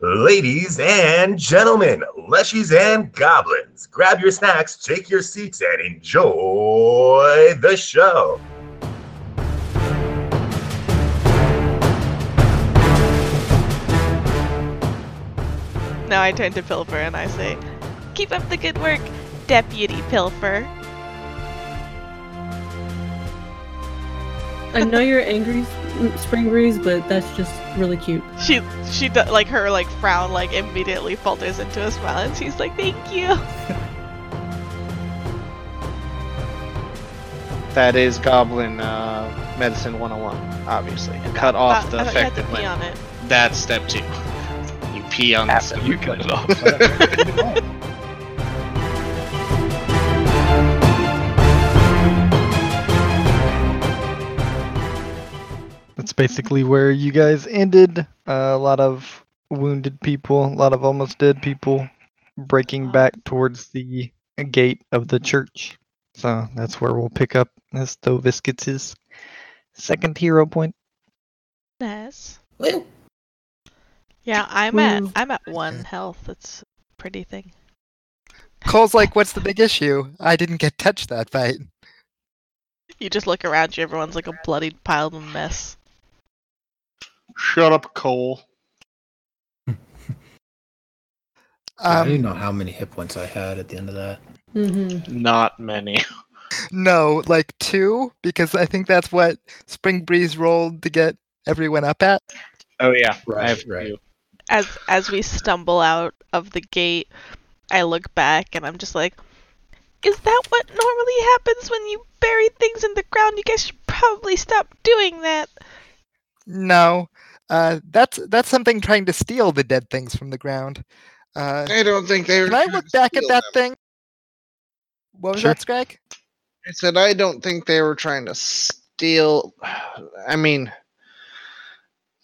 Ladies and gentlemen, leshies and goblins, grab your snacks, take your seats, and enjoy the show. Now I turn to Pilfer and I say, Keep up the good work, Deputy Pilfer. I know you're angry, Spring Breeze, but that's just really cute. She, she, like her, like frown, like immediately falters into a smile, and she's like, "Thank you." That is Goblin uh, Medicine 101, obviously. Cut off Uh, the I thought you had to affected pee limb. That's step two. You pee on the After step. you cut it off. That's basically where you guys ended. Uh, a lot of wounded people, a lot of almost dead people breaking back towards the gate of the church. So that's where we'll pick up as Thovis gets his second hero point. Nice. Woo. Yeah, I'm at, I'm at one health. That's a pretty thing. Cole's like, what's the big issue? I didn't get touched that fight. You just look around you, everyone's like a bloodied pile of mess. Shut up, Cole. I don't Um, know how many hit points I had at the end of that. Mm-hmm. Not many. no, like two, because I think that's what Spring Breeze rolled to get everyone up at. Oh yeah, Right, I have right. two. As as we stumble out of the gate, I look back and I'm just like, "Is that what normally happens when you bury things in the ground? You guys should probably stop doing that." No, uh, that's that's something trying to steal the dead things from the ground. Uh, I don't think they were. can I look back at that them. thing? What was Sure. that, Scrag? I said I don't think they were trying to steal. I mean,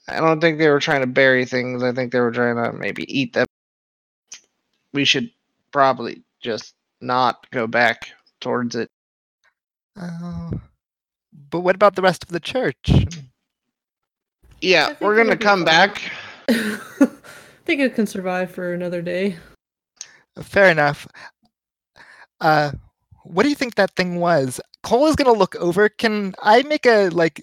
I don't think they were trying to bury things. I think they were trying to maybe eat them. We should probably just not go back towards it. Oh, but what about the rest of the church? Yeah, we're gonna come fine. back. I think it can survive for another day. Fair enough. Uh, what do you think that thing was? Cole is gonna look over. Can I make a like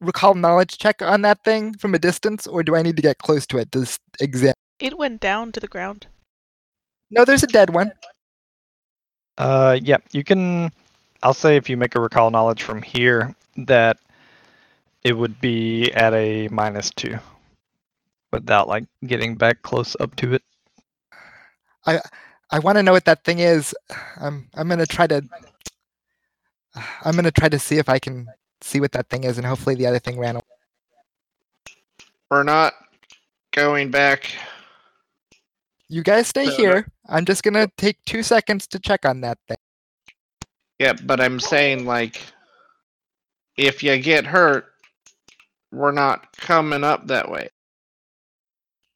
recall knowledge check on that thing from a distance, or do I need to get close to it to s- examine? It went down to the ground. No, there's a dead one. Uh, yeah, you can. I'll say if you make a recall knowledge from here, that it would be at a minus two, without like getting back close up to it. I I want to know what that thing is. I'm I'm gonna try to. I'm gonna try to see if I can see what that thing is, and hopefully the other thing ran away. We're not going back. You guys stay Fair enough. here. I'm just gonna take two seconds to check on that thing. Yeah, but I'm saying like, if you get hurt, we're not coming up that way.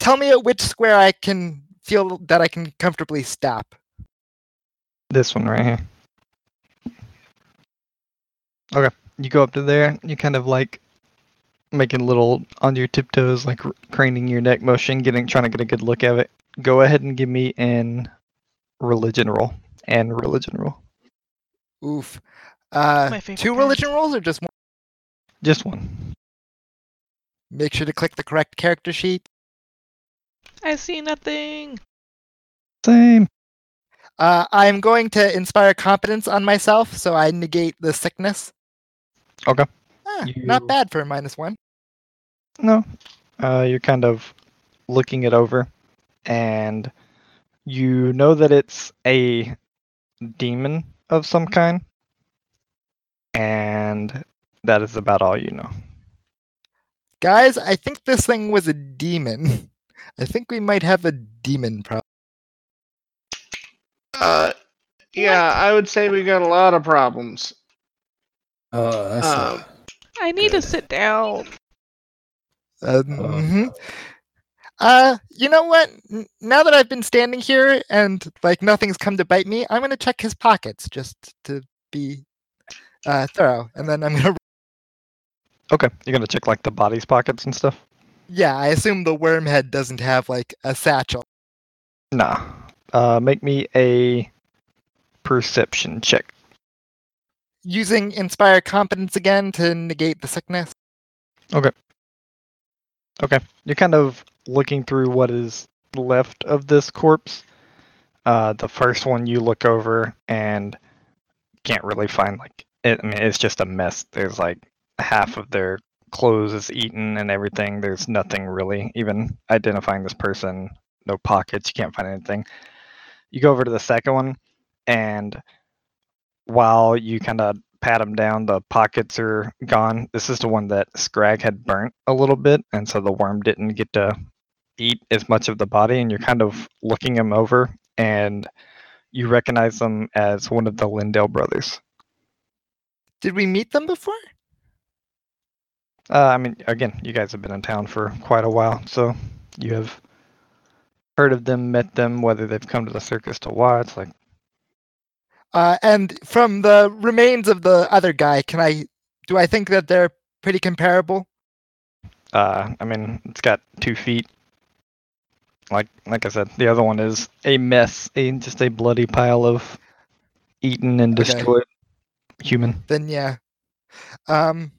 Tell me at which square I can feel that I can comfortably stop. This one right here. Okay, you go up to there. You kind of like making little on your tiptoes, like craning your neck motion, getting trying to get a good look at it. Go ahead and give me an religion roll and religion roll. Oof. Uh, two religion rolls or just one? Just one. Make sure to click the correct character sheet. I see nothing. Same. Uh, I'm going to inspire competence on myself, so I negate the sickness. Okay. Ah, You- Not bad for a minus one. No. Uh, you're kind of looking it over, and you know that it's a demon of some kind, and that is about all you know. Guys, I think this thing was a demon. I think we might have a demon problem. Uh, yeah, I would say we got a lot of problems. Oh, that's Um, uh, I need to sit down. Uh, mhm. Uh, you know what? Now that I've been standing here and like nothing's come to bite me, I'm gonna check his pockets just to be uh, thorough, and then I'm gonna. Okay, you're gonna check like the body's pockets and stuff. Yeah, I assume the worm head doesn't have like a satchel. Nah. Uh, make me a perception check. Using inspire competence again to negate the sickness. Okay. Okay. You're kind of looking through what is left of this corpse. Uh, the first one you look over and can't really find like it. I mean, it's just a mess. There's like half of their clothes is eaten and everything. There's nothing really even identifying this person. No pockets. You can't find anything. You go over to the second one, and while you kind of pat them down, the pockets are gone. This is the one that Scrag had burnt a little bit, and so the worm didn't get to eat as much of the body. And you're kind of looking him over, and you recognize them as one of the Lindell brothers. Did we meet them before? Uh, I mean, again, you guys have been in town for quite a while, so you have heard of them, met them, whether they've come to the circus to watch. Like, Uh, and from the remains of the other guy, can I do I think that they're pretty comparable? uh, I mean, it's got two feet. Like, like I said, the other one is a mess, a just a bloody pile of eaten and Okay. destroyed human. Then yeah. Um,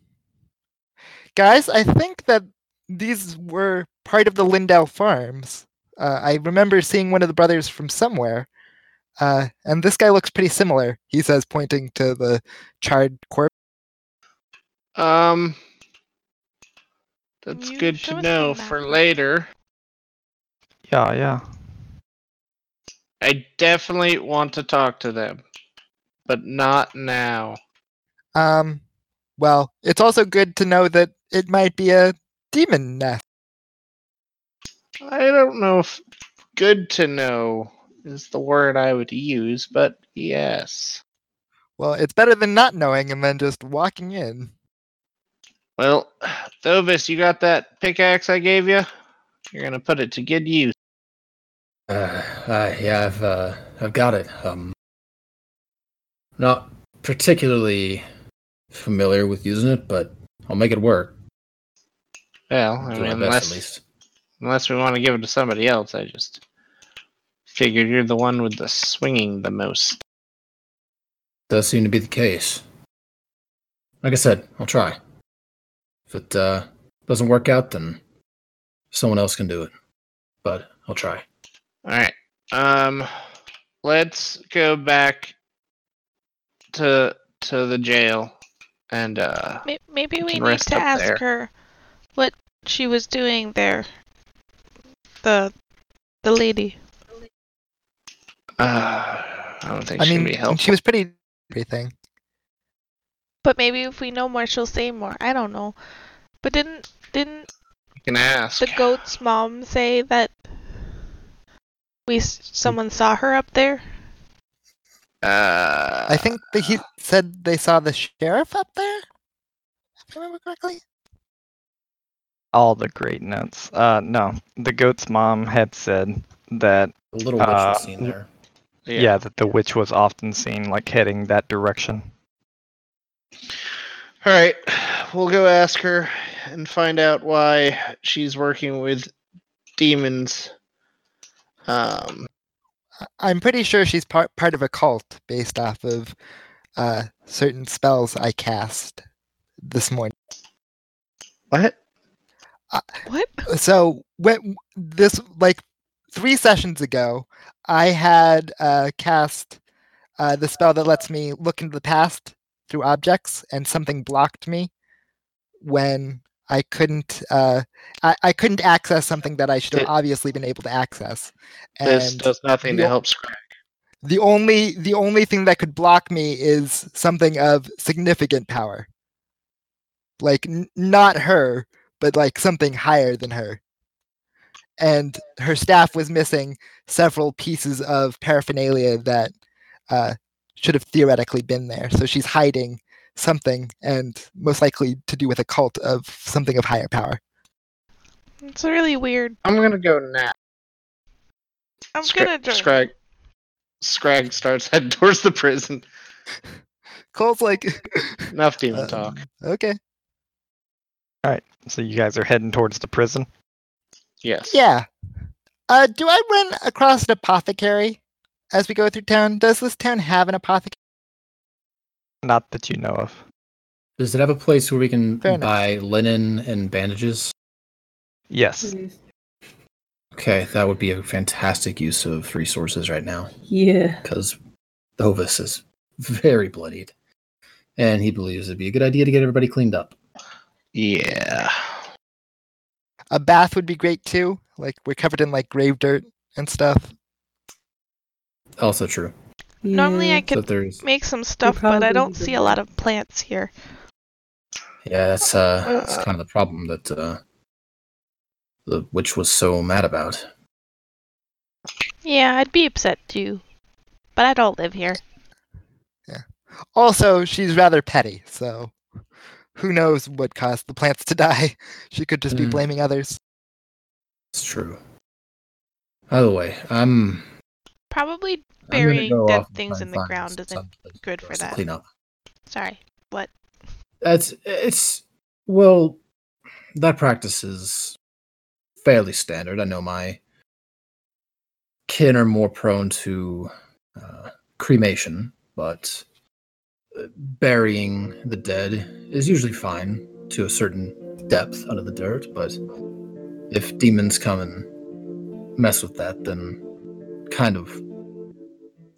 guys, I think that these were part of the Lindell farms. Uh, I remember seeing one of the brothers from somewhere. Uh, and this guy looks pretty similar. He says, pointing to the charred corpse. Um, that's you good to know for later. Yeah, yeah. I definitely want to talk to them, but not now. Um, well, it's also good to know that it might be a demon nest. I don't know if good to know is the word I would use, but yes. Well, it's better than not knowing and then just walking in. Well, Thovis, you got that pickaxe I gave you? You're gonna put it to good use. Uh, uh, yeah, I've uh, I've got it. Um, not particularly familiar with using it, but I'll make it work. Well, I mean, best unless unless we want to give it to somebody else, I just figured you're the one with the swinging the most. Does seem to be the case. Like I said, I'll try. If it uh, doesn't work out, then someone else can do it. But I'll try. All right. Um, let's go back to to the jail and uh Maybe we need to ask there. her what she was doing there. The the lady. uh I don't think I she mean, can be helpful. she was pretty everything. But maybe if we know more, she'll say more. I don't know. But didn't didn't You can ask. the goat's mom say that we someone saw her up there? Uh, I think that he said they saw the sheriff up there. If I remember correctly. All the great notes. Uh, no, the goat's mom had said that A little witch Uh, was seen there. yeah. that the witch was often seen like heading that direction. All right, we'll go ask her and find out why she's working with demons. Um, I- I'm pretty sure she's part part of a cult based off of uh, certain spells I cast this morning. what? What? So when this like three sessions ago, I had uh, cast uh, the spell that lets me look into the past through objects, and something blocked me when I couldn't. Uh, I, I couldn't access something that I should have It- obviously been able to access. And This does nothing to the o- help Scrag. the only the only thing that could block me is something of significant power like n- not her but like something higher than her and her staff was missing several pieces of paraphernalia that uh, should have theoretically been there so she's hiding something and most likely to do with a cult of something of higher power It's really weird. I'm gonna go now. I'm Scra- gonna join. Scrag. Scrag starts heading towards the prison. cole's like Enough demon um, talk. okay All right. So you guys are heading towards the prison. Yes. Yeah. Uh, do I run across an apothecary as we go through town? Does this town have an apothecary? Not that you know of. Does it have a place where we can Fair enough. buy linen and bandages? Yes. Please. Okay, that would be a fantastic use of resources right now Yeah. because Thovis is very bloodied, and he believes it'd be a good idea to get everybody cleaned up. Yeah. A bath would be great too. Like we're covered in like grave dirt and stuff. Also true. Normally I Yeah. So could there's make some stuff, but I don't see a lot of plants here. yeah, that's uh, that's kind of the problem that uh, the witch was so mad about. Yeah, I'd be upset too. But I don't live here. Yeah. Also, she's rather petty, so who knows what caused the plants to die? She could just be Hmm. blaming others. It's true. By the way, I'm Probably I'm gonna burying go dead things in the ground isn't good for for us to that. Clean up. Sorry. What? That's it's well, that practice is fairly standard. I know my kin are more prone to uh, cremation, but uh, burying the dead is usually fine to a certain depth under the dirt. But if demons come and mess with that, then kind of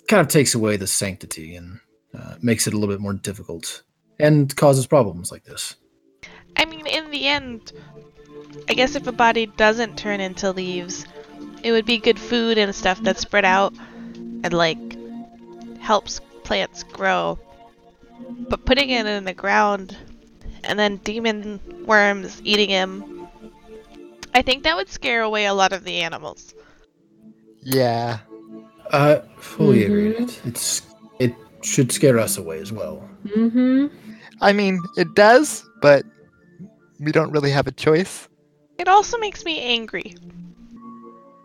kind of takes away the sanctity and uh, makes it a little bit more difficult and causes problems like this. I mean, in the end, I guess if a body doesn't turn into leaves, it would be good food and stuff that's spread out and, like, helps plants grow. But putting it in the ground and then demon worms eating him, I think that would scare away a lot of the animals. Yeah. I fully agree. Mhm. It, it's it should scare us away as well. Mm-hmm. I mean, it does, but we don't really have a choice. It also makes me angry.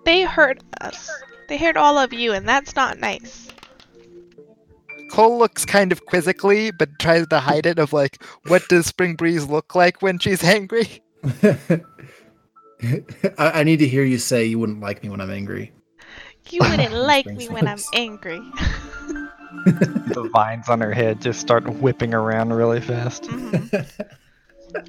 They hurt us. They hurt all of you, and that's not nice. Cole looks kind of quizzically, but tries to hide it of like, what does Spring Breeze look like when she's angry? I, I need to hear you say you wouldn't like me when I'm angry. You wouldn't like me when I'm angry. The vines on her head just start whipping around really fast. Mhm.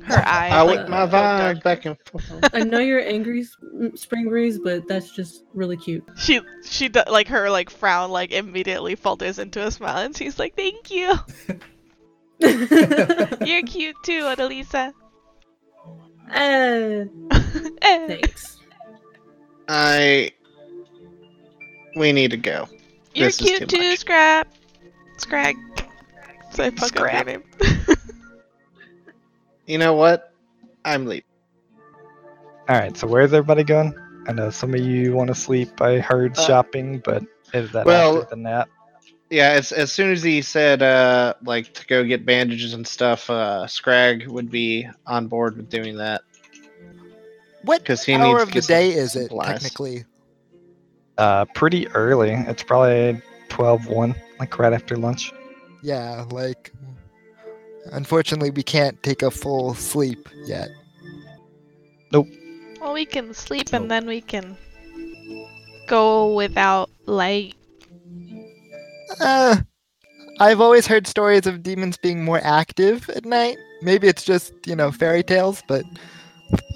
Her eyes. I like, whip my go vines back and forth. I know you're angry, S- Spring Breeze, but that's just really cute. She she like her like frown like immediately falters into a smile, and she's like, "Thank you. You're cute too, Annalisa." uh, Eh. thanks. I. We need to go. You're This is cute too too, much. Scrap. Scrag. So I fuck up your name. You know what? I'm leaving. All right, so where's everybody going? I know some of you want to sleep. I heard Uh, shopping, but is that well- after the nap? Yeah, as as soon as he said uh like to go get bandages and stuff, uh Scrag would be on board with doing that. What 'Cause he hour needs to of the get some day is it, supplies. technically? Uh, pretty early. It's probably 12 1, like right after lunch. Yeah, like, unfortunately, we can't take a full sleep yet. Nope. Well, we can sleep and then we can go without light. Uh, I've always heard stories of demons being more active at night. Maybe it's just, you know, fairy tales, but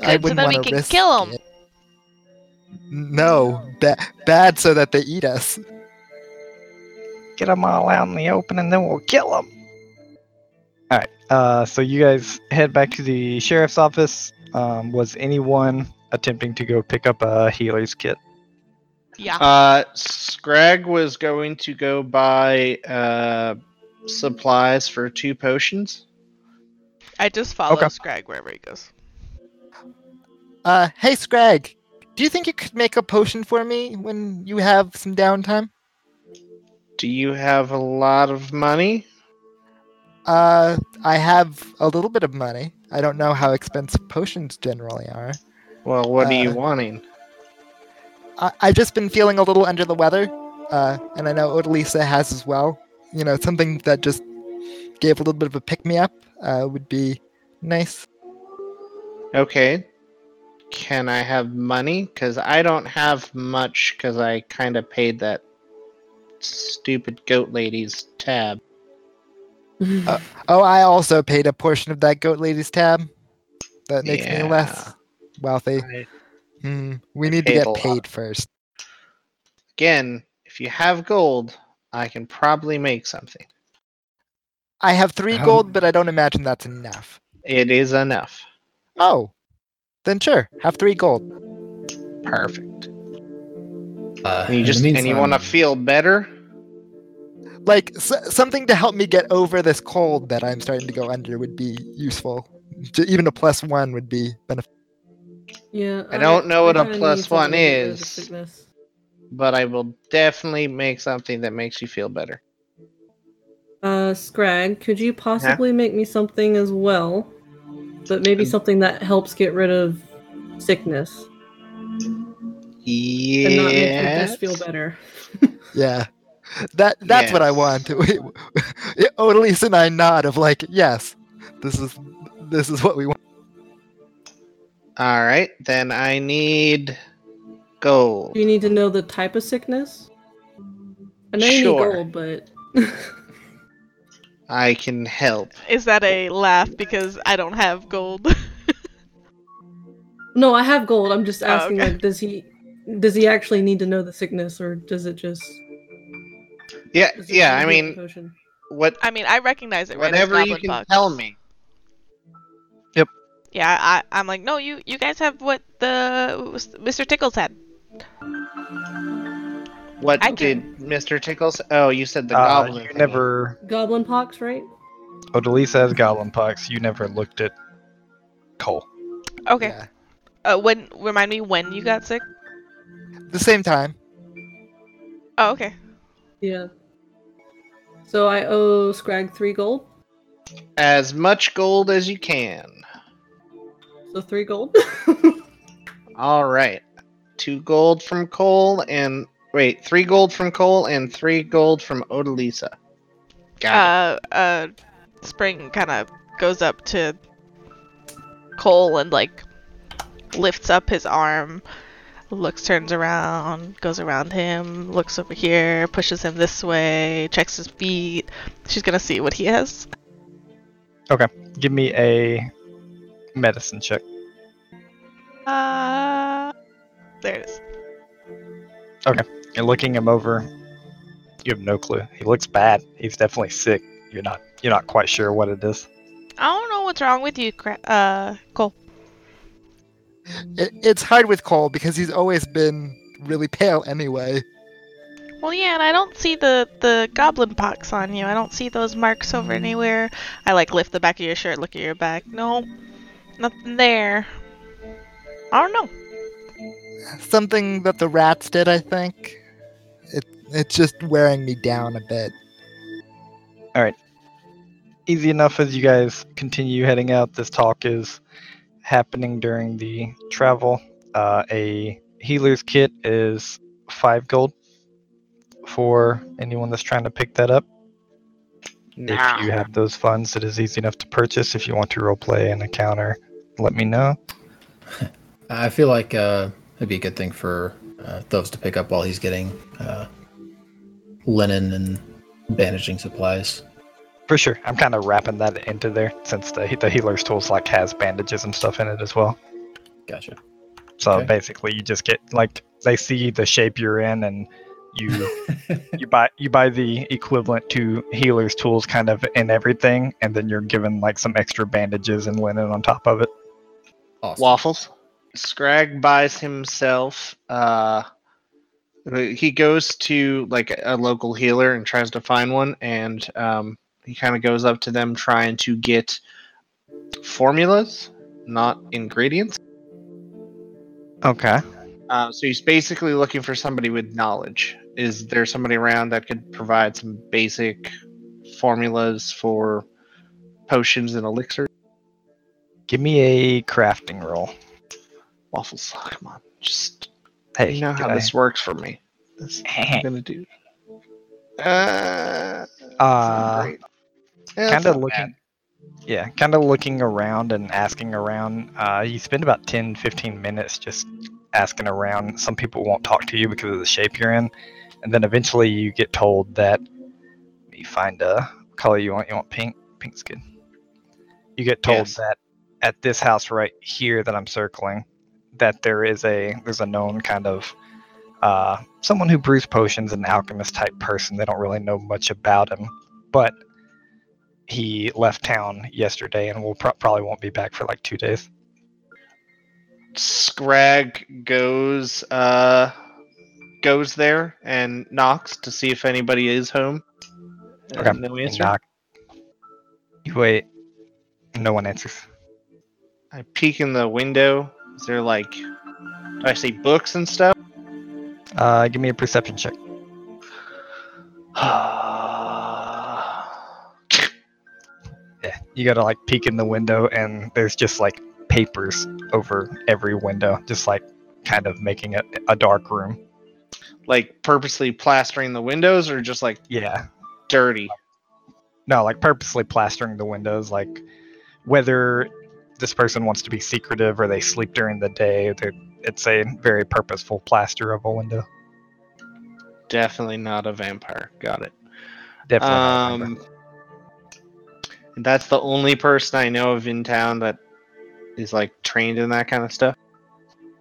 I Good, so wouldn't then we want to can kill them. it. No, ba- bad so that they eat us. Get them all out in the open and then we'll kill them. All right, uh, so you guys head back to the sheriff's office. Um, was anyone attempting to go pick up a healer's kit? Yeah. Uh Scrag was going to go buy uh supplies for two potions. I just follow okay. Scrag wherever he goes. Uh, hey, Scrag, do you think you could make a potion for me when you have some downtime? Do you have a lot of money? Uh, I have a little bit of money. I don't know how expensive potions generally are. Well, what are you Uh, wanting? I- I've just been feeling a little under the weather, uh, and I know Odalisa has as well. You know, something that just gave a little bit of a pick me up uh, would be nice. Okay. Can I have money? Because I don't have much because I kind of paid that stupid goat lady's tab. Oh, I also paid a portion of that goat lady's tab. That makes me less wealthy. I- Hmm. We I need to get paid first. Again, if you have gold, I can probably make something. I have three How- gold, but I don't imagine that's enough. It is enough. Oh, then sure, have three gold. Perfect. Uh, And you in the just and you want to feel better? Like s- something to help me get over this cold that I'm starting to go under would be useful. J- Even a plus one would be beneficial. Yeah. I don't know what a kinda plus need something one to get rid of is. But I will definitely make something that makes you feel better. Uh, Scrag, could you possibly make me something as well? But maybe Um, something that helps get rid of sickness Yeah. and not make your guest feel better. Yeah, that that's what I Yes. want. Odalise and I nod of like, yes, this is this is what we want. All right, then I need gold. Do you need to know the type of sickness? I know you need gold, but I can help. Is that a laugh because I don't have gold? no, I have gold. I'm just Oh, asking, okay. like, does he does he actually need to know the sickness, or does it just? Yeah, it yeah. I mean, potion? what? I mean, I recognize it right Whatever you can pox. tell me. Yep. Yeah, I, I'm like, no, you, you guys have what the Mr. Tickles had. What I did Mr. Tickles? Oh, you said the Uh, goblin. you thingy. never. Goblin pox, right? Odalisa has goblin pox. You never looked at Cole. Okay. Yeah. Uh, when remind me when you got sick? The same time. Oh, okay. Yeah. So I owe Scrag three gold. as much gold as you can. So three gold. All right, two gold from Cole and wait, three gold from Cole and three gold from Odalisa. Got Uh, uh, Spring kind of goes up to Cole and like lifts up his arm, looks, turns around, goes around him, looks over here, pushes him this way, checks his feet. She's gonna see what he has. Okay, give me a medicine check. Uh, there it is. You're looking him over. You have no clue. He looks bad. He's definitely sick. You're not. You're not quite sure what it is. I don't know what's wrong with you, uh, Cole. It, it's hard with Cole because he's always been really pale anyway. Well, yeah, and I don't see the the goblin pox on you. I don't see those marks over anywhere. I like lift the back of your shirt, look at your back. No, nothing there. I don't know. Something that the rats did, I think. It it's just wearing me down a bit. All right. Easy enough as you guys continue heading out. This talk is happening during the travel. Uh, a healer's kit is five gold for anyone that's trying to pick that up. If you have those funds, it is easy enough to purchase. If you want to roleplay an encounter, let me know. I feel like uh, it'd be a good thing for uh, those to pick up while he's getting uh, linen and bandaging supplies. For sure, I'm kind of wrapping that into there since the the healer's tools like has bandages and stuff in it as well. Gotcha. So Okay. basically, you just get like they see the shape you're in, and you you buy you buy the equivalent to healer's tools kind of in everything, and then you're given like some extra bandages and linen on top of it. awesome. Waffles. Scrag buys himself. Uh, he goes to like a local healer and tries to find one, and um, he kind of goes up to them trying to get formulas, not ingredients. Okay. Uh, so he's basically looking for somebody with knowledge. Is there somebody around that could provide some basic formulas for potions and elixirs? Give me a crafting roll. Waffles, come on, just Hey, you know how I- this works for me. This I'm gonna do. Uh, Uh. Yeah, kind of looking Yeah, kind of looking around and asking around. Uh, you spend about 10, 15 minutes just asking around. Some people won't talk to you because of the shape you're in. And then eventually you get told that you find a color you want. You want pink? Pink's good. You get told Yes. that at this house right here that I'm circling, that there is a there's a known kind of uh, someone who brews potions, an alchemist type person. They don't really know much about him, but he left town yesterday and will pro- probably won't be back for like two days. Scrag goes uh goes there and knocks to see if anybody is home. Okay. And no answer. knock. You wait. No one answers. I peek in the window. Is there like do I see books and stuff? Uh, give me a perception check. Yeah, you gotta like peek in the window, and there's just like papers over every window, just like kind of making it a dark room. like purposely plastering the windows or just like Yeah, dirty? no, like purposely plastering the windows, like whether this person wants to be secretive or they sleep during the day. they're- It's a very purposeful plaster of a window. Definitely not a vampire. Got it. Definitely. not a. Um, that's the only person I know of in town that is like trained in that kind of stuff.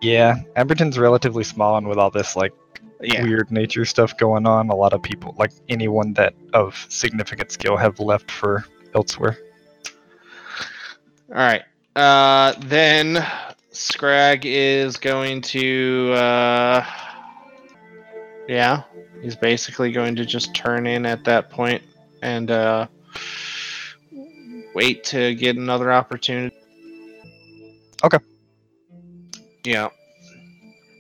Yeah, Abberton's relatively small, and with all this like Yeah. weird nature stuff going on, a lot of people, like anyone that of significant skill, have left for elsewhere. All right. Uh, then Scrag is going to. Uh, yeah, he's basically going to just turn in at that point and uh, wait to get another opportunity. Okay. Yeah.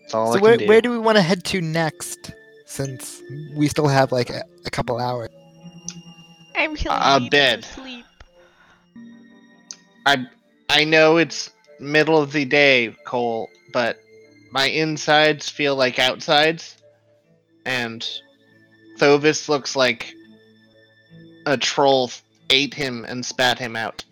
That's all so I where, can do. where do we want to head to next? Since we still have like a, a couple hours. I really Uh, need bed. to sleep. I I know it's middle of the day, Cole, but my insides feel like outsides, and Thovis looks like a troll ate him and spat him out.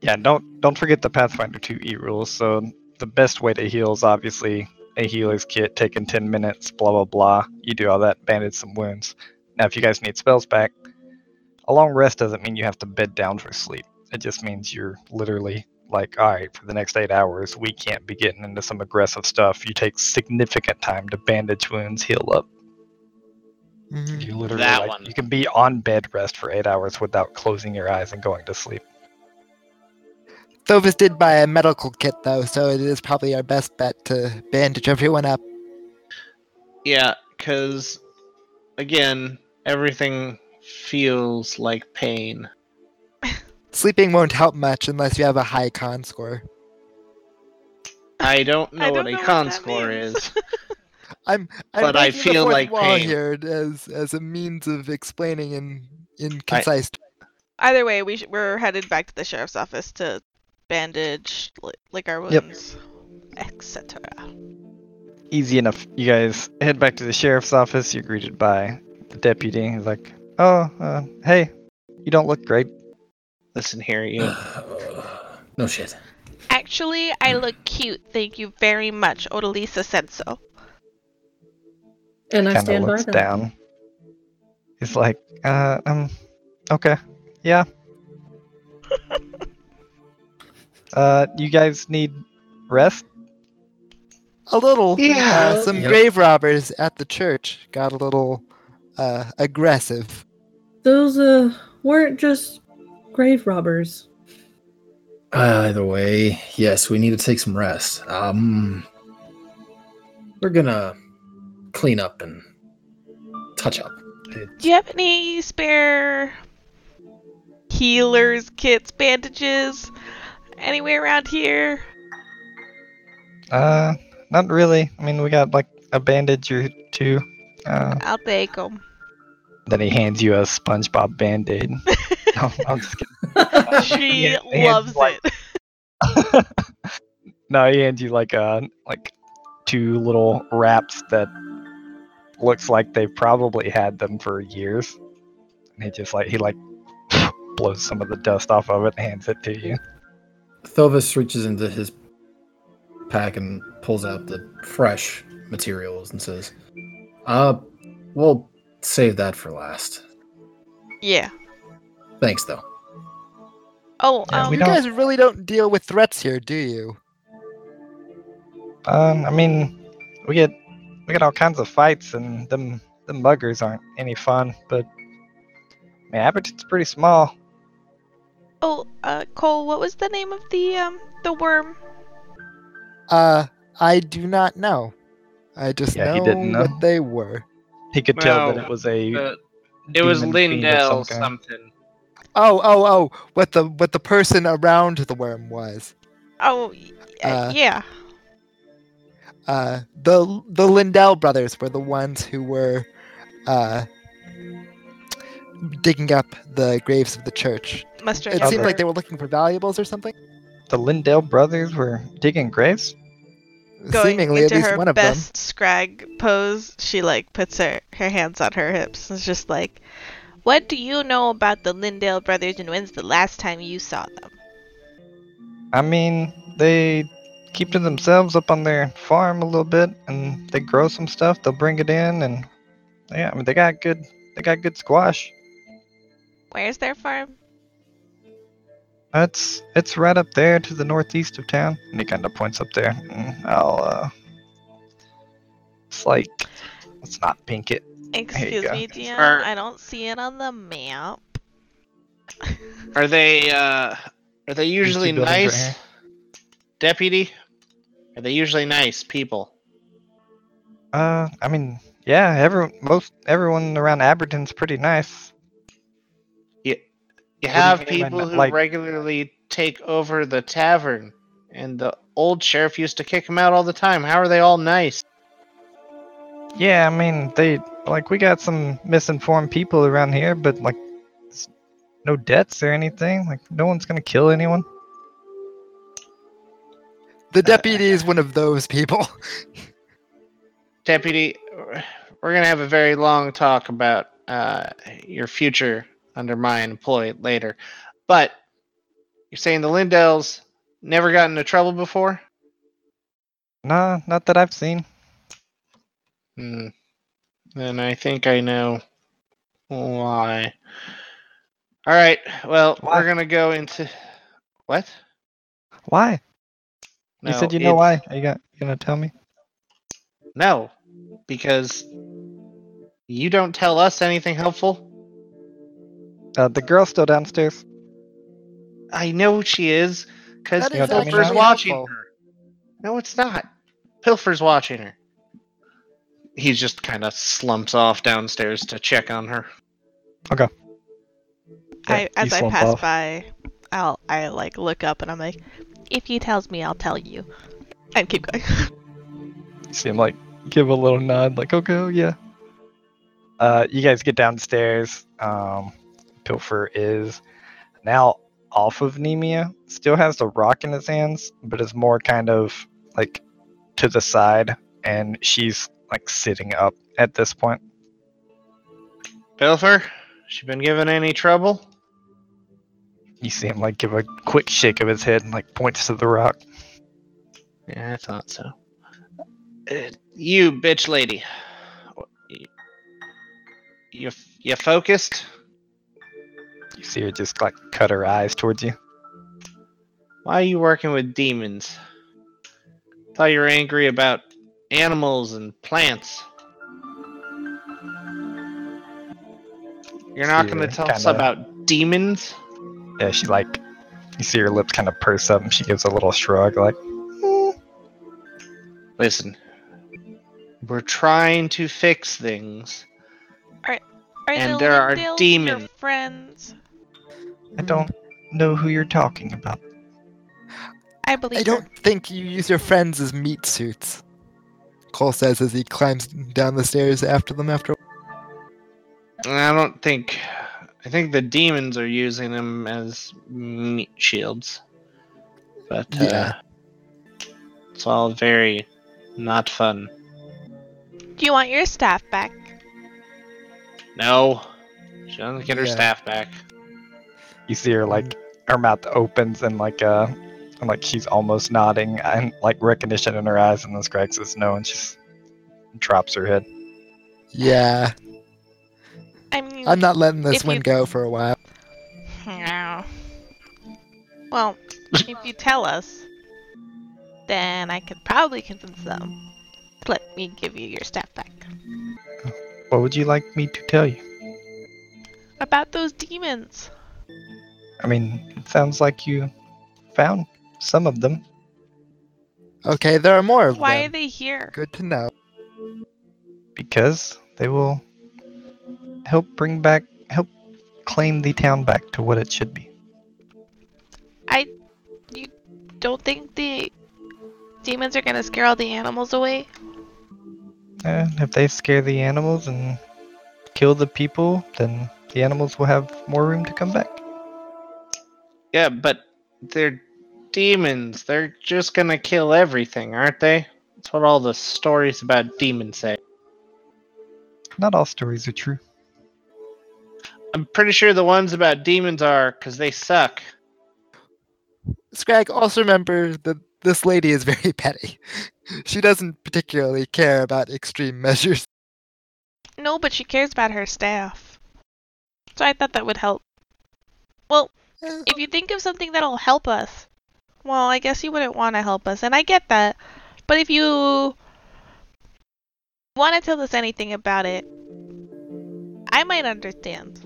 Yeah, don't don't forget the Pathfinder 2 E rules. So the best way to heal is obviously a healer's kit, taking 10 minutes, blah blah blah. You do all that, bandage some wounds. Now, if you guys need spells back, a long rest doesn't mean you have to bed down for sleep. It just means you're literally like, all right, for the next eight hours, we can't be getting into some aggressive stuff. You take significant time to bandage wounds, heal up. Mhm. You literally That like, one. you can be on bed rest for eight hours without closing your eyes and going to sleep. Thovis did buy a medical kit though, so it is probably our best bet to bandage everyone up. Yeah, because again, everything feels like pain. Sleeping won't help much unless you have a high con score. I don't know I what don't a know what con that score means. is. I'm, I'm But I feel like wall pain. here as as a means of explaining in in concise. Either way, we sh- we're headed back to the sheriff's office to bandage, li- lick our Yep. wounds, etc. easy enough. You guys head back to the sheriff's office. You're greeted by the deputy. He's like, "Oh, uh, hey, you don't look great." Listen here, you. no shit. Actually, I look cute. Thank you very much. Odalisa said so. And I Kind of stand by looks that. down. He's like, "Uh, um, okay, yeah." uh, you guys need rest. A little. Yeah. Uh, some Yep. grave robbers at the church got a little uh, aggressive. Those uh weren't just grave robbers. Either way, yes, we need to take some rest. Um, we're gonna clean up and touch up. It- Do you have any spare healers, kits, bandages? Anywhere around here? Uh, not really. I mean, we got like a bandage or two. Uh, I'll take them. then he hands you a SpongeBob band-aid. no, I'm just kidding. She Yeah, they loves like- it. no, he hands you like uh like two little wraps that looks like they've probably had them for years. And he just like he like blows some of the dust off of it and hands it to you. Thovis reaches into his pack and pulls out the fresh materials and says, "Uh, we'll save that for last. Yeah. Thanks, though." Oh, Yeah, um, we you don't- guys really don't deal with threats here, do you? Um, I mean, we get we get all kinds of fights, and them the muggers aren't any fun. But I mean, Abberton's pretty small. oh, uh, Cole, what was the name of the um the worm? Uh, I do not know. I just Yeah, he know, didn't know. what they were. He could tell that it was a. Uh, it was demon Lindell some something. Oh, oh, oh! What the what the person around the worm was? Oh, Uh, yeah. Uh, the the Lindell brothers were the ones who were, uh, digging up the graves of the church. Must It seemed like they were looking for valuables or something. The Lindell brothers were digging graves. going Seemingly, into at least her one of them. best scrag pose. She like puts her her hands on her hips. It's just like, what do you know about the Lindale brothers, and when's the last time you saw them? I mean, they keep to themselves up on their farm a little bit, and they grow some stuff. They'll bring it in, and yeah, I mean, they got good. They got good squash. Where's their farm? It's it's right up there to the northeast of town, and he kind of points up there. I'll uh, it's like let's not pink it. Excuse me, DM. Are- I don't see it on the map. Are they uh are they usually nice? Deputy? Are they usually nice people? Uh, I mean, yeah, everyone, most everyone around Abberton's pretty nice. You you have people who like- regularly take over the tavern and the old sheriff used to kick them out all the time. How are they all nice? Yeah, I mean, they like we got some misinformed people around here, but like, no debts or anything. Like, no one's gonna kill anyone. The deputy is one of those people. Deputy, we're gonna have a very long talk about uh, your future under my employ later. But you're saying the Lindells never got into trouble before? Nah, not that I've seen. Hmm. Then I think I know why. All right. Well, Why? we're gonna go into what? Why? you said you know it- why. Are you, got, you gonna tell me? No, because you don't tell us anything helpful. Uh, the girl's still downstairs. I know she is, because That is actually Pilfer's watching helpful. her. No, it's not. Pilfer's watching her. He just kind of slumps off downstairs to check on her. Yeah, I as I pass off. by, I'll I like look up and I'm like, if he tells me, I'll tell you, and keep going. See him like give a little nod, like okay, oh, yeah. Uh, you guys get downstairs. Um, Pilfer is now off of Nemia. Still has the rock in his hands, but is more kind of like to the side, and she's like sitting up at this point. Pilfer, she been given any trouble? You see him like give a quick shake of his head and like points to the rock. Yeah, I thought so. Uh, you bitch lady. You, you you focused? You see her just like cut her eyes towards you. Why are you working with demons? Thought you were angry about animals and plants. You're not going to tell us kinda. about demons? Yeah, she like you see her lips kind of purse up, and she gives a little shrug, like. Hmm. Listen, we're trying to fix things. Are And there are Lindales your demons. friends? I don't know who you're talking about. I believe. I her. don't think you use your friends as meat suits. Cole says as he climbs down the stairs after them after. I don't think. I think the demons are using them as meat shields. But uh, Yeah. it's all very not fun. Do you want your staff back? No, she doesn't get her Yeah. staff back. you see her like her mouth opens and like uh and like she's almost nodding and like recognition in her eyes and then Scrag says no and she drops her head. Yeah, I mean, I'm not letting this one you- go for a while. No. Well, if you tell us, then I could probably convince them to let me give you your staff back. What would you like me to tell you? About those demons. I mean, it sounds like you found some of them. Okay, there are more of Why are they here? Good to know. because they will help bring back help claim the town back to what it should be. I. You don't think the demons are gonna scare all the animals away? And if they scare the animals and kill the people, then the animals will have more room to come back. Yeah, but they're demons. They're just gonna kill everything, aren't they? That's what all the stories about demons say. Not all stories are true. I'm pretty sure the ones about demons are because they suck. Scrag, also remember that this lady is very petty. She doesn't particularly care about extreme measures. No, but she cares about her staff. So I thought that would help. Well, Eh, if you think of something that'll help us, well, I guess you wouldn't want to help us, and I get that. But if you want to tell us anything about it, I might understand.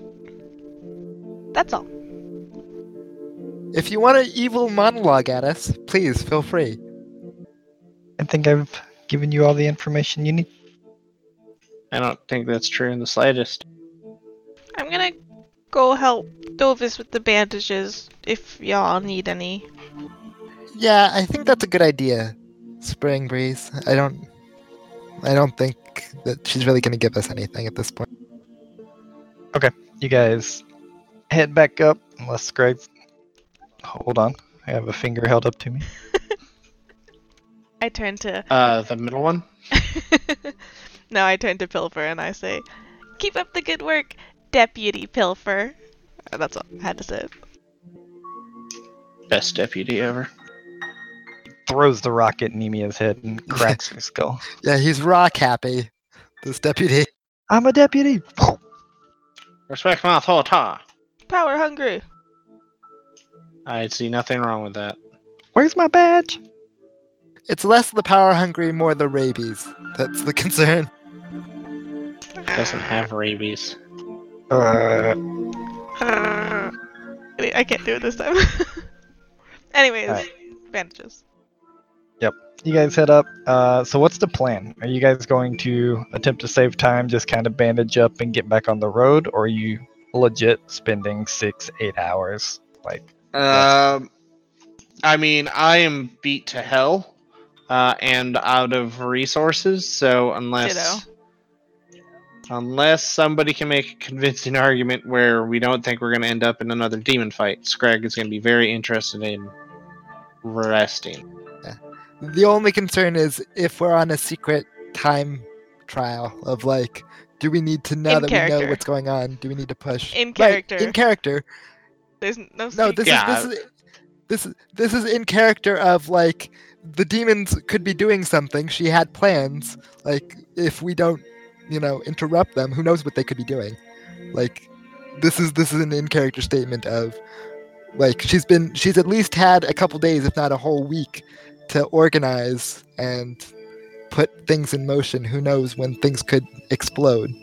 That's all. If you want an evil monologue at us, please feel free. I think I've given you all the information you need. I don't think that's true in the slightest. I'm gonna go help Thovis with the bandages if y'all need any. Yeah, I think that's a good idea. Spring breeze. I don't. I don't think that she's really going to give us anything at this point. Okay, you guys head back up unless Greg's hold on. I have a finger held up to me. I turn to Uh, the middle one? no, I turn to Pilfer and I say, "Keep up the good work, Deputy Pilfer." That's all I had to say. Best deputy ever. Throws the rock at Nemia's head and cracks his skull. Yeah, he's rock happy. This deputy. I'm a deputy. Respect my authority. Power hungry. I see nothing wrong with that. Where's my badge? It's less the power hungry, more the rabies. That's the concern. Doesn't have rabies. Uh, Uh, I can't do it this time. Anyways, Alright. bandages. You guys head up. Uh, so what's the plan? Are you guys going to attempt to save time, just kind of bandage up and get back on the road, or are you legit spending six, eight hours? Like, Um, I mean, I am beat to hell, uh, and out of resources. So unless Ditto. unless somebody can make a convincing argument where we don't think we're going to end up in another demon fight, Scrag is going to be very interested in resting. The only concern is if we're on a secret time trial of like, do we need to now In that we know what's going on? Do we need to push? In character? Right, character. in character. There's no. No, this Yeah. is this is this is this is in character of like the demons could be doing something. She had plans. Like if we don't, you know, interrupt them, who knows what they could be doing? Like this is this is an in character statement of like she's been she's at least had a couple days, if not a whole week, to organize and put things in motion. Who knows when things could explode?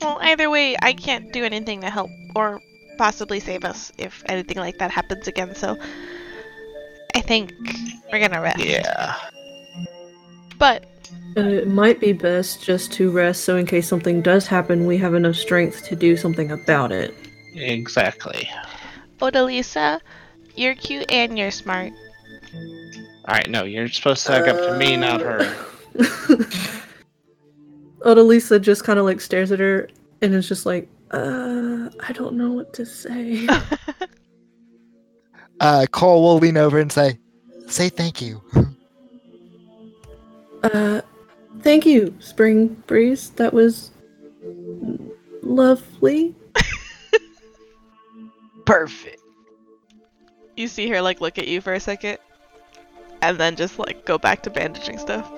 Well, either way, I can't do anything to help or possibly save us if anything like that happens again. So, I think we're gonna rest. Yeah. But Uh, it might be best just to rest so in case something does happen, we have enough strength to do something about it. Exactly. Odalisa, you're cute and you're smart. All right. No, you're supposed to suck up to me, not her. Odalisa just kind of like stares at her and is just like, uh, I don't know what to say. Uh, Cole will lean over and say, "Say thank you." Uh, thank you, Spring Breeze. That was lovely. Perfect. You see her like look at you for a second, and then just like go back to bandaging stuff.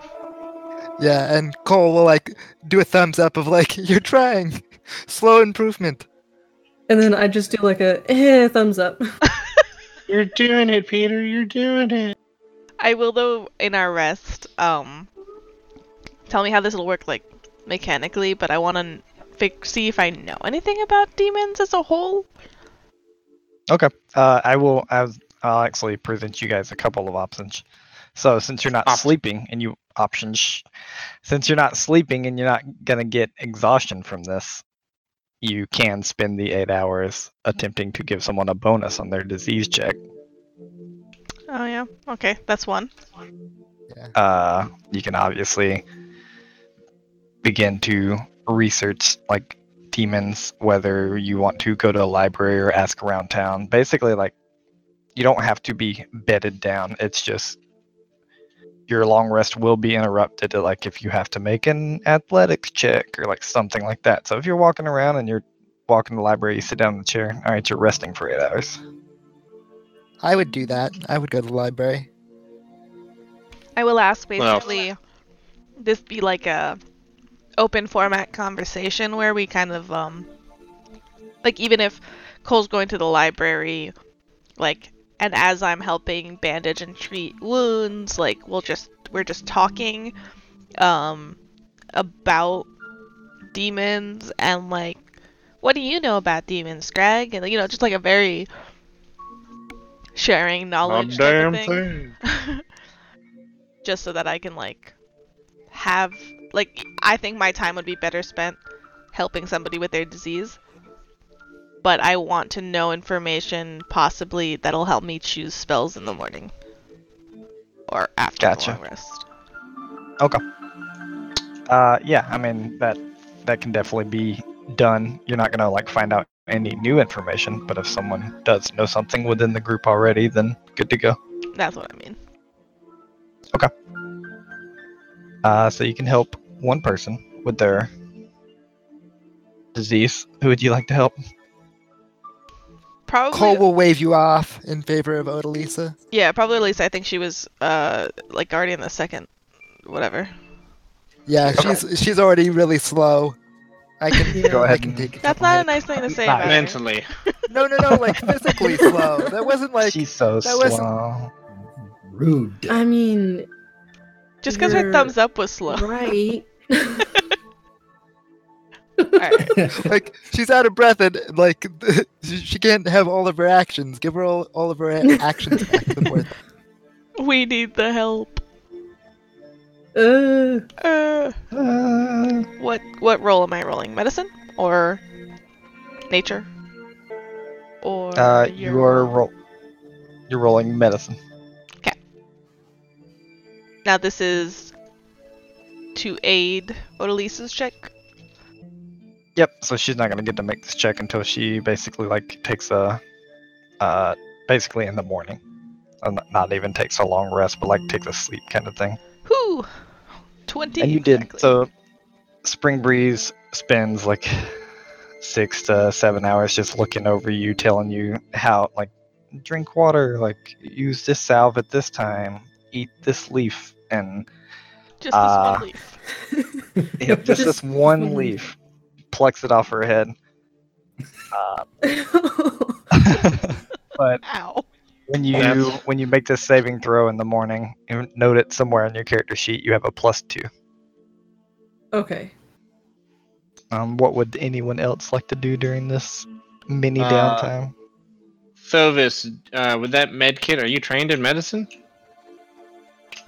Yeah, and Cole will like do a thumbs up of like, you're trying. Slow improvement. And then I just do like a eh, thumbs up. You're doing it, Peter. You're doing it. I will though in our rest. Um, tell me how this will work like mechanically, but I want to fig- see if I know anything about demons as a whole. Okay. Uh, I will. I'll, I'll actually present you guys a couple of options. So since you're not Options. sleeping and you options, since you're not sleeping and you're not gonna get exhaustion from this, you can spend the eight hours attempting to give someone a bonus on their disease check. Oh yeah. Okay, that's one. Yeah. Uh, you can obviously begin to research like demons, whether you want to go to a library or ask around town. Basically, like you don't have to be bedded down. It's just your long rest will be interrupted. Like if you have to make an athletics check or like something like that. So if you're walking around and you're walking to the library, you sit down in the chair. All right, you're resting for eight hours. I would do that. I would go to the library. I will ask Well- basically this be like a open format conversation where we kind of um like even if Cole's going to the library like and as I'm helping bandage and treat wounds like we'll just we're just talking um about demons and like what do you know about demons Scrag? And you know just like a very sharing knowledge type of thing. Just so that I can like have like I think my time would be better spent helping somebody with their disease. But I want to know information possibly that'll help me choose spells in the morning. Or after Gotcha. long rest. Okay. Uh, yeah, I mean that that can definitely be done. You're not gonna like find out any new information, but if someone does know something within the group already, then good to go. That's what I mean. Okay. Uh, so you can help one person with their disease. Who would you like to help? Probably Cole will wave you off in favor of Odalisa. Yeah, probably at least I think she was uh like already in the second whatever. Yeah, she's she's already really slow. I can Go I ahead can and- take. a That's not a nice thing to say Not about her. Mentally. No, no, no, like physically slow. That wasn't like. She's so that was- slow. Rude. I mean, Just because her You're thumbs up was slow. right. Alright. like she's out of breath and like she she can't have all of her actions. Give her all, all of her a- actions back to the board. We need the help. uh, Uh, Uh, what what roll am I rolling? Medicine or nature? Or uh, your you are roll? roll. You're rolling medicine. Okay. Now this is to aid Odalisa's check. Yep. So she's not gonna get to make this check until she basically like takes a, uh, basically in the morning. Uh, not- Not even takes a long rest, but like takes a sleep kind of thing. Whew. Twenty. And you did. exactly. So, Spring Breeze spends like six to seven hours just looking over you, telling you how, like, drink water, like, use this salve at this time, eat this leaf, and just this uh, one leaf. yep, just, this Just one one leaf. Plucks it off her head. Uh, but Ow. when you That's- when you make this saving throw in the morning, you note it somewhere on your character sheet. You have a plus two. okay. Um, what would anyone else like to do during this mini Uh, downtime? Thovis, uh, with that med kit, are you trained in medicine?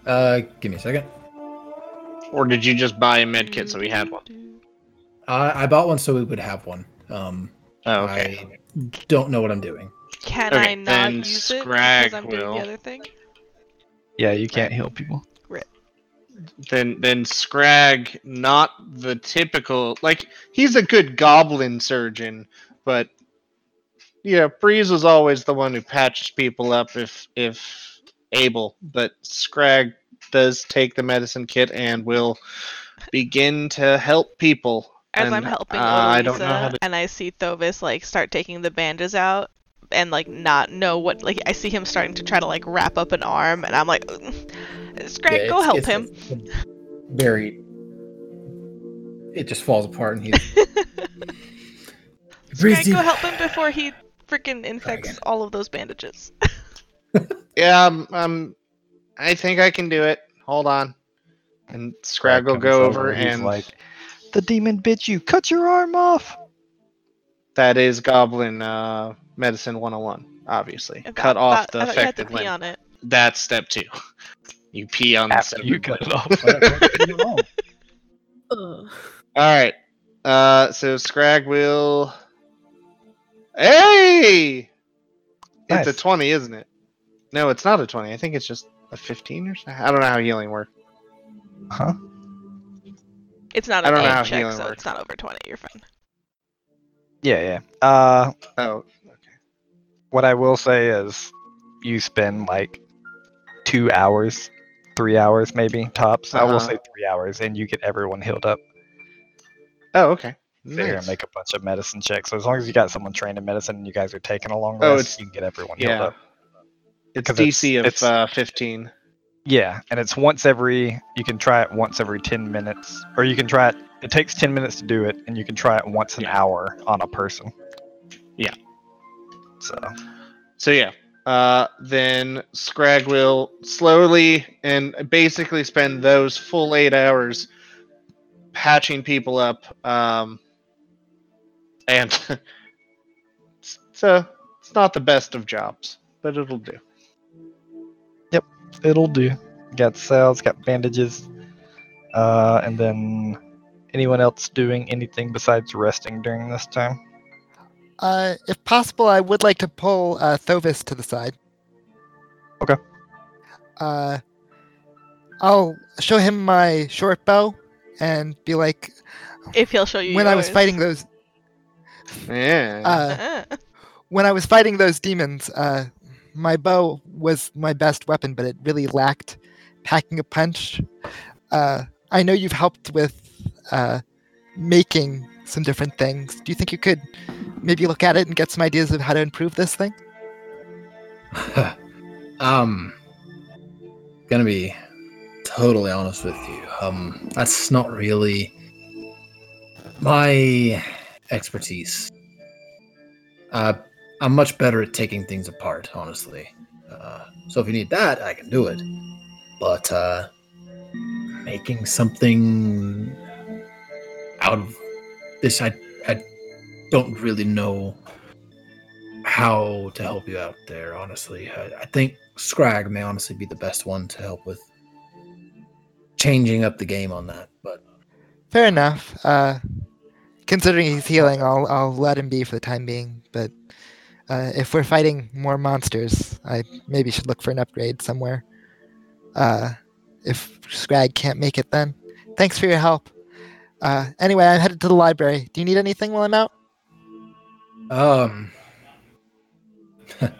Uh, give me a second. Or did you just buy a med kit so we had one? Uh, I bought one so we would have one. Um, Oh, okay. I don't know what I'm doing. Can Okay, I not then use it because I'm doing the other thing? Yeah, you can't heal people. Then then Scrag, not the typical like he's a good goblin surgeon, but yeah, Breeze was always the one who patched people up if if able. But Scrag does take the medicine kit and will begin to help people. As And, I'm helping uh, I don't know how to- and I see Thovis like start taking the bandages out and like not know what like I see him starting to try to like wrap up an arm and I'm like Scrag, Yeah, go help it's- him. it's Very. It just falls apart, and he's. Breathe Scrag, deep. go help him before he freaking infects all of those bandages. Yeah, um, um, I think I can do it. Hold on. And Scrag will go over he's and like, "The demon bit you. Cut your arm off." that is Goblin uh, Medicine 101, obviously. I Cut thought- off thought- the I thought you had to affected pee limb. on it. That's step two. You pee on the After severed you cut it off. Why- why did you do it wrong? Ugh. All right. Uh, so Scrag will. Hey, it's a twenty, isn't it? No, it's not a twenty. I think it's just a fifteen or something. I don't know how healing works. Huh? It's not I an don't know how egg check, healing so works. it's not over 20. You're fine. Yeah, yeah. Uh, Oh, okay. what I will say is, you spend like two hours, three hours maybe tops. I will Uh-huh. say three hours, and you get everyone healed up. oh, okay. Sit here and Nice. make a bunch of medicine checks. So as long as you got someone trained in medicine and you guys are taking a long Oh, rest, it's- you can get everyone healed Yeah, up. it's 'Cause it's- DC of it's- uh, fifteen. Yeah, and it's once every. You can try it once every ten minutes, or you can try it. It takes ten minutes to do it, and you can try it once an Yeah. hour on a person. Yeah. So So yeah, uh, then Scrag will slowly and basically spend those full eight hours patching people up. Um, and so it's not the best of jobs, but it'll do. It'll do. Got cells, got bandages, uh, and then anyone else doing anything besides resting during this time? Uh, if possible, I would like to pull uh, Thovis to the side. Okay. Uh, I'll show him my short bow and be like, If he'll show you when I was fighting those, Yeah. uh, Uh, when I was fighting those demons, uh, my bow was my best weapon, but it really lacked packing a punch. Uh, I know you've helped with uh, making some different things. Do you think you could maybe look at it and get some ideas of how to improve this thing? um, gonna be totally honest with you. Um, that's not really my expertise. Uh, I'm much better at taking things apart, honestly. Uh, so if you need that, I can do it. But uh, making something out of this, I I don't really know how to help you out there. Honestly, I, I think Scrag may honestly be the best one to help with changing up the game on that. But Fair enough. Uh, considering he's healing, I'll I'll let him be for the time being. But uh, if we're fighting more monsters, I maybe should look for an upgrade somewhere. Uh, if Scrag can't make it, then thanks for your help. Uh, anyway, I'm headed to the library. Do you need anything while I'm out? um,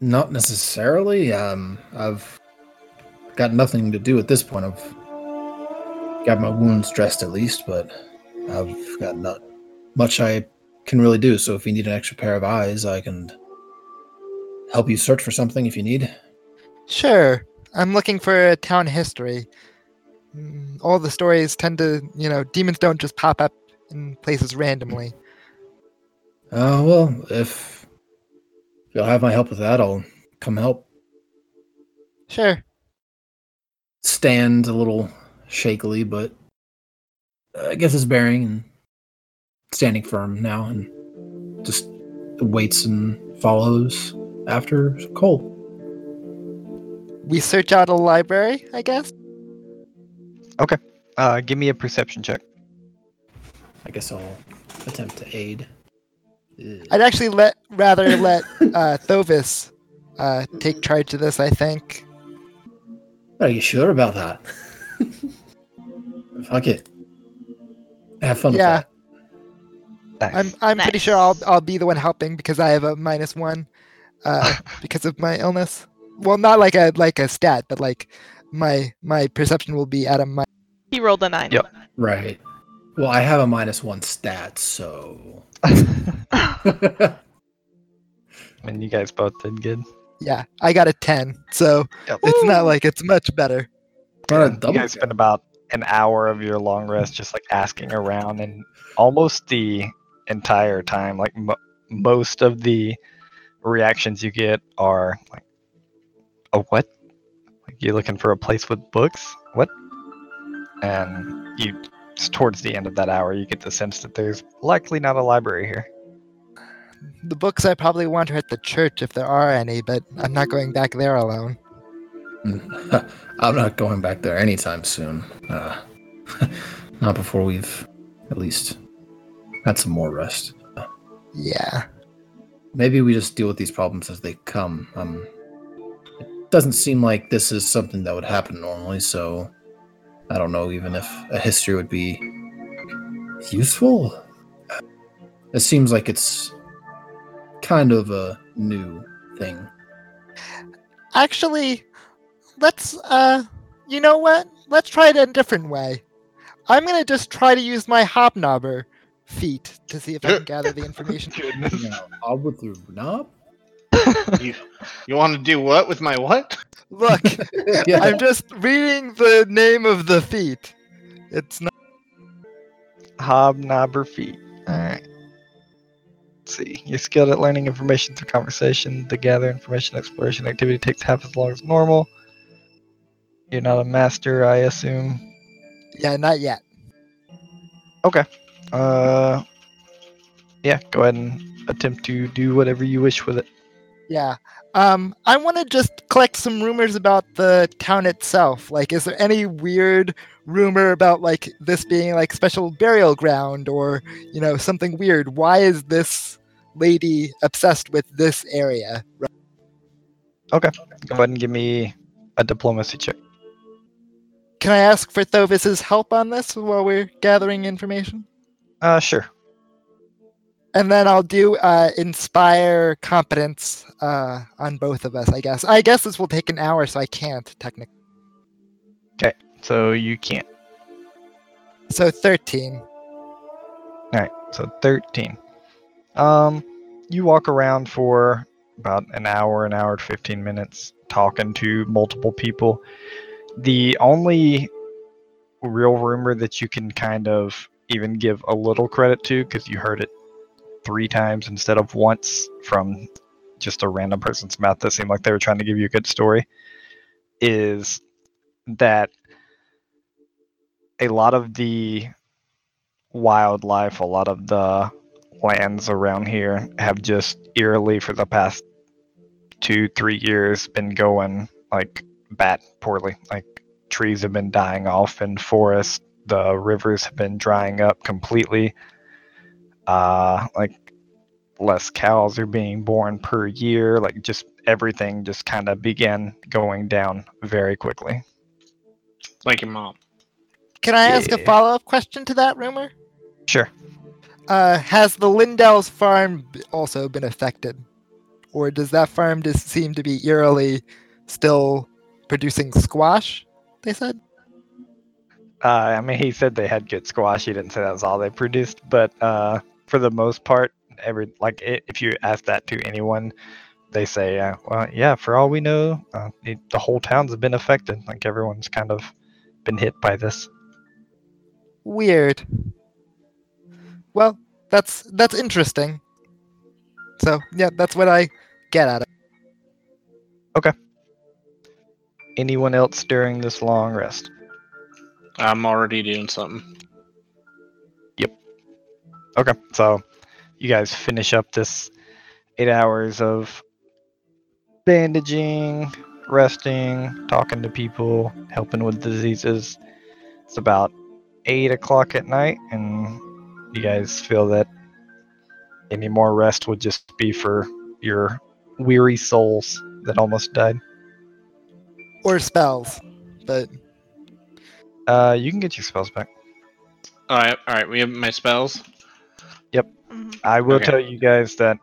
not necessarily. Um, I've got nothing to do at this point. I've got my wounds dressed at least, but I've got not much I can really do. So if you need an extra pair of eyes, I can help you search for something if you need. Sure. I'm looking for a town history. Mm, All the stories tend to, you know, demons don't just pop up in places randomly. Uh, well, if you'll have my help with that, I'll come help. Sure. Stand a little shakily, but I guess it's bearing and standing firm now, and just waits and follows after Cole. We search out a library, I guess. Okay. Uh, give me a perception check. I guess I'll attempt to aid. I'd actually let rather let uh, Thovis uh, take charge of this. I think. Are you sure about that? Fuck it. Have fun Yeah. With Nice. I'm I'm pretty sure I'll I'll be the one helping because I have a minus one, uh, because of my illness. Well, not like a like a stat, but like my my perception will be at a mi- he rolled a 9. Yep. Right. Well, I have a minus one stat, so. and you guys both did good. Yeah, I got a 10, so Yep. it's not like it's much better. Not a you guys spend about an hour of your long rest just like asking around, and almost the entire time, like mo- most of the reactions you get are like, "A what? Like you're looking for a place with books? What?" And you, just towards the end of that hour, you get the sense that there's likely not a library here. The books I probably want are at the church if there are any, but I'm not going back there alone. I'm not going back there anytime soon. Uh, not before we've at least had some more rest. Yeah. Maybe we just deal with these problems as they come. Um, it doesn't seem like this is something that would happen normally, so I don't know even if a history would be useful. It seems like it's kind of a new thing. Actually, let's uh you know what? Let's try it a different way. I'm gonna just try to use my hobnobber feat to see if I can gather the information. Now, I'll with the knob? You you want to do what with my what? Look, yeah. I'm just reading the name of the feat. It's not Hobnobber feet. Alright. Let's see. You're skilled at learning information through conversation. The gather information exploration activity takes half as long as normal. You're not a master, I assume. yeah, not yet. Uh yeah, go ahead and attempt to do whatever you wish with it. Yeah. Um, I want to just collect some rumors about the town itself. Like, is there any weird rumor about like this being like special burial ground or you know something weird? Why is this lady obsessed with this area? Okay. Go ahead and give me a diplomacy check. Can I ask for Thovis's help on this while we're gathering information? Uh sure. And then I'll do uh, inspire competence uh, on both of us. I guess. I guess this will take an hour, so I can't technically. Okay, so you can't. So thirteen. Alright, so 13. Um, you walk around for about an hour, an hour to 15 minutes, talking to multiple people. The only real rumor that you can kind of even give a little credit to, because you heard it three times instead of once from just a random person's mouth that seemed like they were trying to give you a good story, is that a lot of the wildlife, a lot of the lands around here have just eerily for the past two, three years been going like bat poorly. Like trees have been dying off in forests, the rivers have been drying up completely. Uh like less cows are being born per year, like just everything just kind of began going down very quickly. Like your mom. Can I ask a follow up question to that rumor? Sure. Uh, has the Lindell's farm also been affected? Or does that farm just seem to be eerily still producing squash? They said? Uh, I mean, he said they had good squash. He didn't say that was all they produced, but uh, for the most part, every like i if you ask that to anyone, they say, uh, "Well, yeah, for all we know, uh, it, the whole town's been affected. Like everyone's kind of been hit by this." Weird. Well, that's that's interesting. So yeah, that's what I get out of Okay. Anyone else during this long rest? I'm already doing something. Yep. Okay, so you guys finish up this eight hours of bandaging, resting, talking to people, helping with diseases. It's about eight o'clock at night, and you guys feel that any more rest would just be for your weary souls that almost died. Or spells. But Uh, you can get your spells back. All right, all right. We have my spells. Mhm. I will Okay. tell you guys that.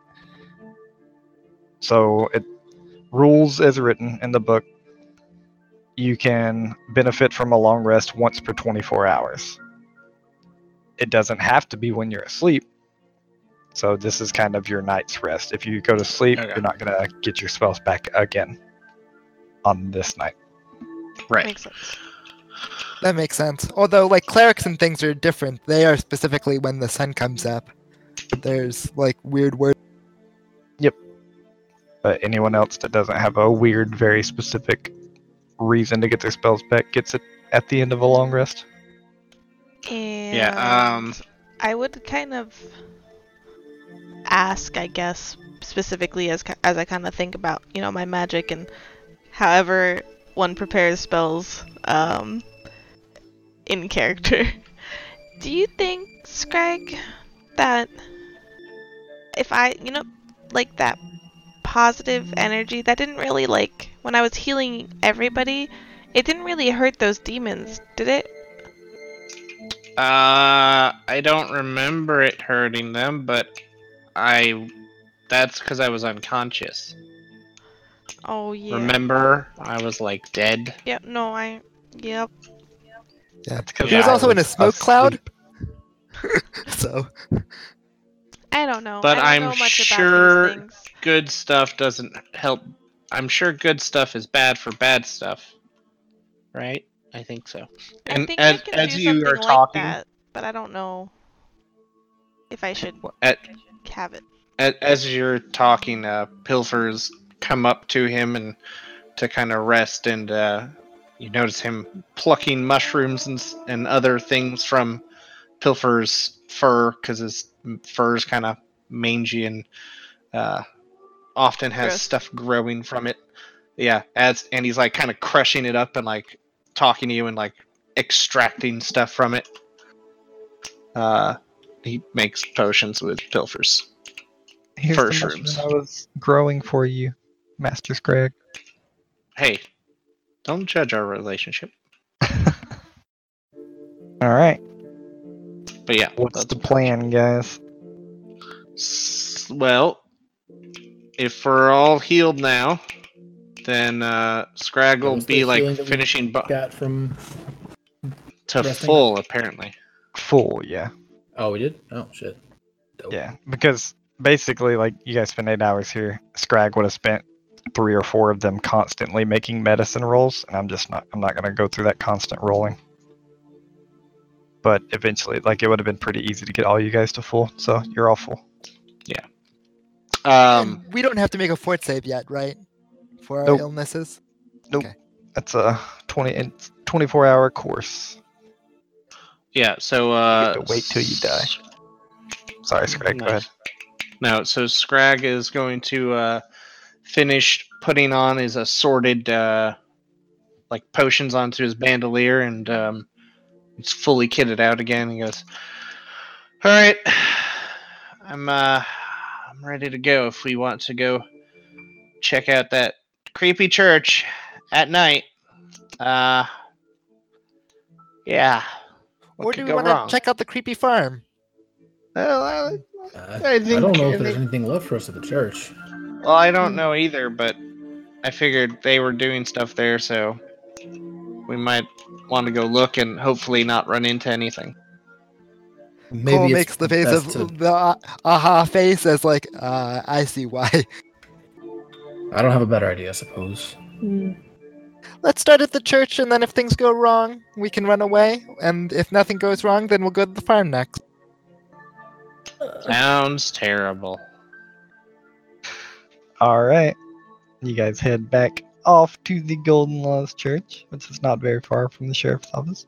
So it rules as written in the book. You can benefit from a long rest once per 24 hours. It doesn't have to be when you're asleep. So this is kind of your night's rest. If you go to sleep, Okay. you're not gonna get your spells back again on this night. Right. Makes sense. That makes sense. Although, like clerics and things are different. They are specifically when the sun comes up. There's like weird words. Yep. But anyone else that doesn't have a weird, very specific reason to get their spells back gets it at the end of a long rest. And Yeah. Um. I would kind of ask, I guess, specifically as as I kind of think about, you know, my magic and however one prepares spells um, in character. Do you think, Scrag, that if I, you know, like that positive energy that didn't really like when I was healing everybody, it didn't really hurt those demons, did it? Uh, I don't remember it hurting them, but I. That's because I was unconscious. Oh yeah. Remember, I was like dead. Yep. No, I. Yep. That's 'cause He was I also in a smoke cloud? So I don't know. But I don't I'm know much sure- about. Good stuff doesn't help. I'm sure good stuff is bad for bad stuff. Right? I think so. I And think as, I can as do you are like talking, that, but I don't know if I should at, have it. as, as you're talking, uh, pilfers come up to him and to kind of rest, and uh, you notice him plucking mushrooms and and other things from pilfer's fur because his fur is kind of mangy and uh, often has Gross. stuff growing from it. Yeah, as and he's like kind of crushing it up and like talking to you and like extracting stuff from it. Uh, he makes potions with pilfers. Here's Fur the mushroom shrooms. I was growing for you, Master Scrag. Hey, don't judge our relationship. All right. But yeah, What's the plan, guys? S- Well, if we're all healed now, then uh, Scrag will be like feeling that we finishing bu- Got from. to resting? full, apparently. Full, yeah. Oh, we did. Oh shit. Dope. Yeah, because basically, like, you guys spent eight hours here. Scrag would have spent three or four of them constantly making medicine rolls, and I'm just not. I'm not gonna go through that constant rolling. But eventually, like, it would have been pretty easy to get all you guys to full. So you're all full. Yeah. Um, and we don't have to make a fort save yet, right? For our illnesses. Nope. illnesses. That's a 20 and 24 hour course. yeah. So uh, to wait till you die. Sorry, Scrag. Go ahead. Nice. No, so Scrag is going to uh, finish putting on his assorted uh, like potions onto his bandolier, and um, it's fully kitted out again. He goes, "All right, I'm uh, I'm ready to go. If we want to go check out that creepy church at night, uh, yeah. What or could do we go want wrong? to check out the creepy farm? Well, I- Uh, I I, think- don't know if there's think- anything left for us at the church. Well, I don't know either, but I figured they were doing stuff there, so we might want to go look and hopefully not run into anything. Maybe Cole makes the face of to- the uh, aha face as like, uh, I see why. I don't have a better idea, I suppose. Hmm. Let's start at the church, and then if things go wrong, we can run away. And if nothing goes wrong, then we'll go to the farm next. Sounds terrible. All right. You guys head back off to the Golden Laws Church, which is not very far from the sheriff's office.